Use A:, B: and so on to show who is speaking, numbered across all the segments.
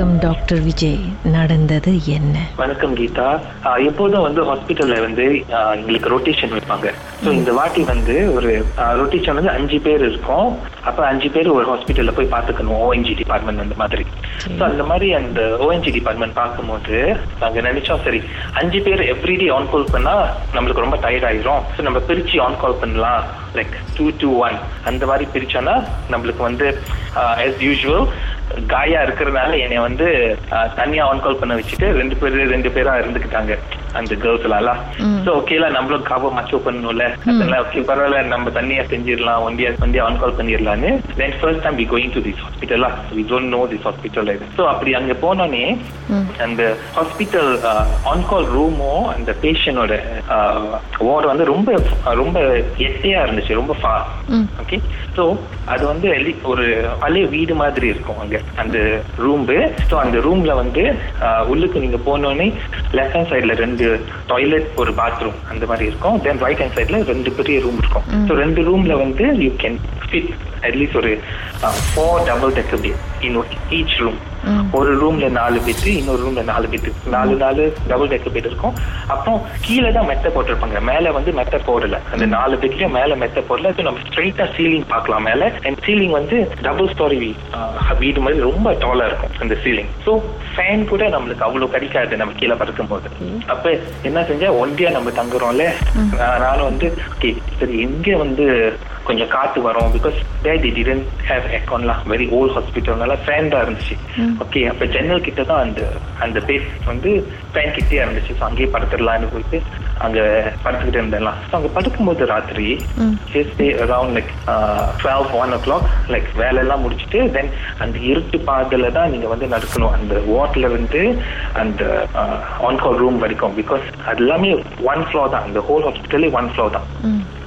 A: வணக்கம் டாக்டர் விஜய். நடந்தது என்ன?
B: வணக்கம் கீதா. எப்போதும் வந்து ஹாஸ்பிட்டல்ல வந்து எங்களுக்கு ரொட்டேஷன் வைப்பாங்க. ஸோ இந்த வாட்டி வந்து ஒரு ரொட்டேஷன் வந்து அஞ்சு பேர் இருக்கும். அப்ப அஞ்சு பேர் ஒரு ஹாஸ்பிட்டல்ல போய் பார்த்துக்கணும் ஓஎன்ஜி டிபார்ட்மெண்ட் அந்த மாதிரி. ஸோ அந்த மாதிரி அந்த ஓஎன்ஜி டிபார்ட்மெண்ட் பார்க்கும்போது நாங்க நினைச்சோம் சரி அஞ்சு பேர் எவ்ரிடே ஆன் கால் பண்ணா நம்மளுக்கு ரொம்ப டயர்ட் ஆயிரும். ஸோ நம்ம பிரிச்சு ஆன் கால் பண்ணலாம். லைக் டூ டூ ஒன் அந்த மாதிரி பிரிச்சோன்னா நம்மளுக்கு வந்து ஆஸ் யூஷுவல் காயா இருக்கிறதுனால என்னை வந்து தனியா ஆன் கால் பண்ண வச்சுட்டு ரெண்டு பேர் ரெண்டு பேரா இருந்துக்கிட்டாங்க அந்த கேர்ள்ஸ் எல்லாம் சோ ஓகேல நம்மளும் காப மச்சோ பண்ணணும்ல. அதெல்லாம் ஓகே பரவாயில்ல நம்ம தனியா செஞ்சிடலாம் ஒண்டியா ஒண்டியா on call பண்ணிடலாம்னு. Then first time we going to this hospital we don't know this hospital so அப்படி அங்க போனோடனே அந்த ஹாஸ்பிட்டல் ஆன் கால் ரூமோ அந்த பேஷண்டோட வார்டு வந்து ரொம்ப ரொம்ப எட்டையா இருந்துச்சு ரொம்ப ஃபா ஓகே சோ அது வந்து ஒரு பழைய வீடு மாதிரி இருக்கும் அங்க. அந்த ரூம் ஸோ அந்த ரூம்ல வந்து ஆஹ், உள்ளுக்கு நீங்க போனோடனே லெஃப்ட் ஹேண்ட் சைடுல ரெண்டு டாய்லெட் ஒரு பாத்ரூம் அந்த மாதிரி இருக்கும். தென் ரைட் ஹேண்ட் சைடுல ரெண்டு பெரிய ரூம் இருக்கும். ஸோ ரெண்டு ரூம்ல வந்து you can fit at least ஒரு four double decker bed in each room ஒரு ரூம்ல நாலு பெட் இன்னொரு ரூம்ல நாலு பெட் நாலு நாலு டபுள் டெக்கர் பெட் இருக்கும். அப்புறம் கீழே தான் மெத்த போட்டிருப்பாங்க மேல வந்து மெத்த போடல. அந்த நாலு பெட்லயும் மேல மெத்த போடல. So நம்ம ஸ்ட்ரைட்டா சீலிங் பார்க்கலாம் மேல. அண்ட் சீலிங் வந்து டபுள் ஸ்டோரி வீடு மாதிரி ரொம்ப டாலா இருக்கும் அந்த சீலிங் ஸோ ஃபேன் கூட நம்மளுக்கு அவ்வளவு கிடைக்காது. நம்ம கீழே படுக்கும் போது அப்ப என்ன செஞ்சா ஒண்டியா நம்ம தங்குறோம்ல. நான் நானும் வந்து ஓகே சரி எங்க வந்து கொஞ்சம் காத்து வரும். Because they the didn't have ஏர்கான்லாம் very old ஹாஸ்பிட்டல்னால ஃபேன் தான் இருந்துச்சு. ஓகே அப்ப ஜன்னல் கிட்ட தான் அந்த அந்த பேஸ் வந்து ஃபேன் கிட்டே இருந்துச்சு. ஸோ அங்கேயே படுத்துடலாம்னு போயிட்டு அங்க படுத்துக்கிட்டு இருந்தேன் ஸோ அங்க படுக்கும்போது ராத்திரி day around like twelve one o'clock like வேலையெல்லாம் முடிச்சுட்டு தென் அந்த இருட்டு பாதையில தான் நீங்க வந்து நடக்கணும். அந்த வார்ட்ல இருந்து அந்த ஆன் கால் ரூம் வரைக்கும். பிகாஸ் அது எல்லாமே ஒன் ஃப்ளோர் தான். அந்த ஹோல் ஹாஸ்பிட்டலே ஒன் ஃப்ளோர் தான்.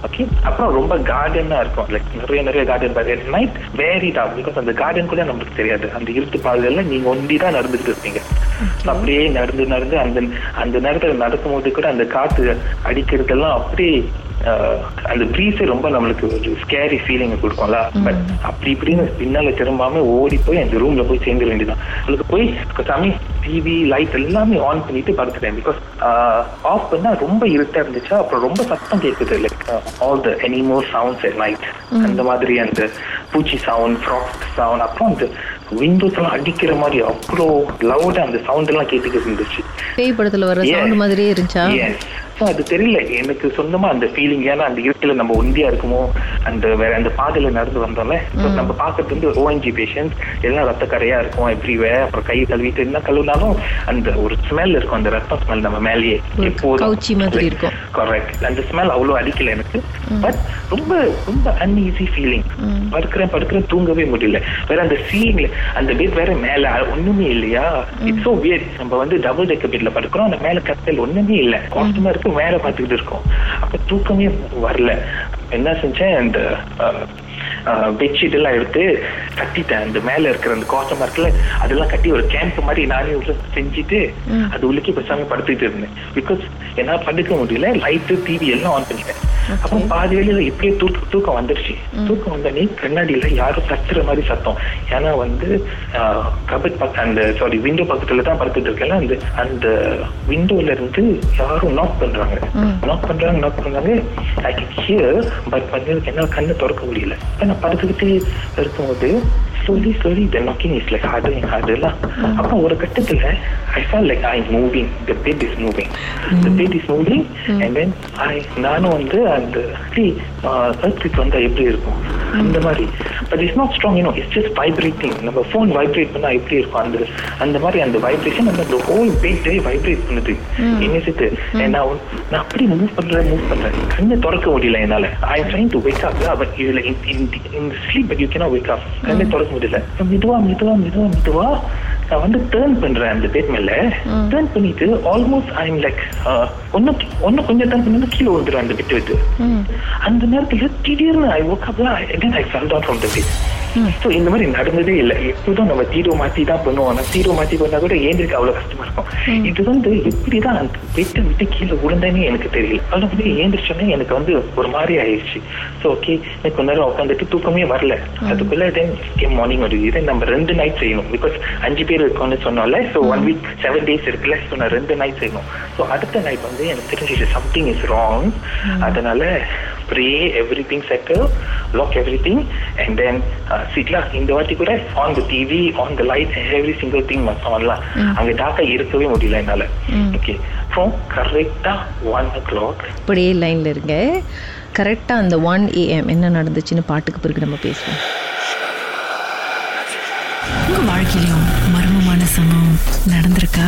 B: ஓகே அப்புறம் ரொம்ப கார்டனா இருக்கும். லைக் நிறைய நிறைய கார்டன் பாரு நைட் வேரி தான் பிகாஸ் அந்த கார்டன் கூட நம்மளுக்கு தெரியாது. அந்த இருட்டு பாதையில நீங்க ஒண்டி தான் நடந்துட்டு இருப்பீங்க. அப்படியே நடந்து நடந்து அந்த அந்த நேரத்துல நடக்கும்போது கூட அந்த காத்து அடிக்கிறதெல்லாம் அப்படியே அந்த ப்ரீஸே ரொம்ப நம்மளுக்கு ஒரு ஸ்கேரி ஃபீலிங் கொடுக்கும்ல. பட் அப்படி இப்படின்னு பின்னால திரும்பாம ஓடி போய் அந்த ரூம்ல போய் சேர்ந்து வேண்டியதான் அதுக்கு போய் சாமி டிவி லைட் எல்லாமே ஆன் பண்ணிட்டு படுத்துட்டேன். பிகாஸ் ஆஃப் பண்ணா ரொம்ப இருட்டா இருந்துச்சா அப்புறம் ரொம்ப சத்தம் கேட்குது like all the animal sounds at night அந்த மாதிரி அந்த பூச்சி சவுண்ட் ஃப்ராக் சவுண்ட் அப்புறம் அந்த விண்டோஸ் எல்லாம் அடிக்கிற மாதிரி அவ்வளோ லவுடா அந்த சவுண்ட் எல்லாம் கேட்டுக்கிட்டு இருந்துச்சு
A: பேய் படத்துல வர. சவுண்ட் மாதிரியே இருந்துச்சா
B: Yes. So, அது தெரியல. எனக்கு சொந்தமா அந்த ஃபீலிங் ஏன்னா அந்த இருட்டுல நம்ம ஒண்டியா இருக்குமோ அந்த வேற அந்த பாதையில நடந்து வந்தோம்ல நம்ம பாக்குறது வந்து ஓஎன்ஜி பேஷண்ட் எல்லாம் ரத்த கரையா இருக்கும் எவ்ரிவேர் அப்புறம் கை கழுவிட்டு என்ன கழுவினாலும் அந்த ஒரு ஸ்மெல் இருக்கும் அந்த ரத்தம் ஸ்மெல் நம்ம மேலேயே எப்போதும். கரெக்ட் அந்த ஸ்மெல் அவ்வளவு அடிக்கல எனக்கு. பட் ரொம்ப ரொம்ப அன்ஈஸி ஃபீலிங் படுக்கிறேன் படுக்கிறேன் தூங்கவே முடியல. வேற அந்த சீலிங்ல அந்த பெட் வேற மேல ஒண்ணுமே இல்லையா? இட்ஸ் சோ வியர்ட் நம்ம வந்து டபுள் டெக்கர் பெட்ல படுக்கிறோம் அந்த மேல கத்தல் ஒண்ணுமே இல்ல. காஸ்டமா இருக்கு மேல பாத்துக்கிட்டு இருக்கோம். அப்ப தூக்கமே வரல. என்ன செஞ்சேன்? அந்த பெட்ஷீட் எல்லாம் எடுத்து கட்டிட்டேன். அந்த மேல இருக்கிற அந்த காஸ்டமா இருக்குல்ல அதெல்லாம் கட்டி ஒரு கேம்ப் மாதிரி நானே உள்ள செஞ்சுட்டு அது உள்ளுக்கே பேசாம படுத்துக்கிட்டு இருந்தேன். பிகாஸ் என்னால படுக்க முடியல. லைட்டு டிவி எல்லாம் ஆன் பண்ணிட்டேன். அப்புறம் பாதி வேலையில எப்படியே தூக்கம் தூக்கம் வந்துருச்சு. தூக்கம் வந்தோடனே கண்ணாடியில யாரும் தச்சுற மாதிரி சத்தம். ஏன்னா வந்து கபட் பக்கம் அந்த சாரி விண்டோ பக்கத்துல தான் படுத்துட்டு இருக்கேன் அந்த அந்த விண்டோல இருந்து யாரும் நாக் பண்றாங்க. நாக் பண்றாங்க நாக் பண்றாங்க. ஐ கேன் ஹியர் பட் வந்து என்னால கண்ணை திறக்க முடியல. நான் படுத்துக்கிட்டே இருக்கும்போது slowly slowly the knocking is like harder and harder lah. அப்புறம் ஒரு கட்டத்துல I felt like I'm moving. The bed is moving. The bed is moving and then I நானும் வந்து அந்த அப்படி earthquake வந்தா எப்படி இருக்கும்? அந்த மாதிரி. But it's not strong you know it's just vibrating நம்ம ஃபோன் வைப்ரேட் பண்ணா எப்படி இருக்கும்? அந்த அந்த மாதிரி அந்த வைப்ரேஷன் அந்த ஹோல் பெட்டே வைப்ரேட் பண்ணுது. என்ன சேர்த்து நான் நான் அப்படி மூவ் பண்றேன் மூவ் பண்றேன். கண்ணை திறக்க முடியல என்னால. I trying to wake up but இதுல in sleep but you cannot wake up கண்ணை திறக்க முடியல. மெதுவா மெதுவா மெதுவா மெதுவா நான் வந்து டேர்ன் பண்றேன் அந்த பெட் மேல. டேர்ன் பண்ணிட்டு ஆல்மோஸ்ட் ஐ எம் லைக் ஒன்னும் ஒன்னும் கொஞ்சம் டேர்ன் பண்ணி கீழே விழுந்துரும் அந்த பெட் விட்டு. அந்த நேரத்துல திடீர்னு I work up I fell down from the bed so இந்த மாதிரி நடந்ததே இல்லை. எப்போதும் நம்ம தீரோ மாத்தி தான் பண்ணுவோம். ஆனா தீரோ மாத்தி பண்ணா கூட ஏந்திரிக்க அவ்வளவு கஷ்டமா இருக்கும். இது வந்து எப்படிதான் அந்த பெட்டை விட்டு கீழே விழுந்தேன்னு எனக்கு தெரியல. அதில் வந்து ஏந்திரிச்சோன்னே எனக்கு வந்து ஒரு மாதிரி ஆயிடுச்சு. ஸோ ஓகே எனக்கு கொஞ்ச நேரம் உட்காந்துட்டு தூக்கமே வரல. அதுக்குள்ள தென் மார்னிங் ஒரு இது. நம்ம ரெண்டு நைட் செய்யணும். பிகாஸ் அஞ்சு பேர் இருக்கோம்னு சொன்னோம்ல so one week seven days இருக்குல்ல ஸோ நான் ரெண்டு நைட் செய்யணும். ஸோ அடுத்த நைட் வந்து எனக்கு தெரிஞ்சிச்சு சம்திங் இஸ் ராங் அதனால pray everything settle lock everything and then சீட்லா இந்த வாட்டி கூட on the TV on the light every single thing ஆன்லாம் அங்க டாக்கா இருக்கவே முடியல என்னால. ஓகே அப்புறம் கரெக்டா ஒன் ஓ கிளாக்
A: அப்படியே லைனில் இருங்க. கரெக்டாக அந்த ஒன் ஏஎம் என்ன நடந்துச்சுன்னு பாட்டுக்கு பிறகு நம்ம பேசுவோம்.
C: உங்க வாழ்க்கையிலும் மர்மமான சம்பவம் நடந்திருக்கா?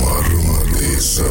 D: Marmaliza.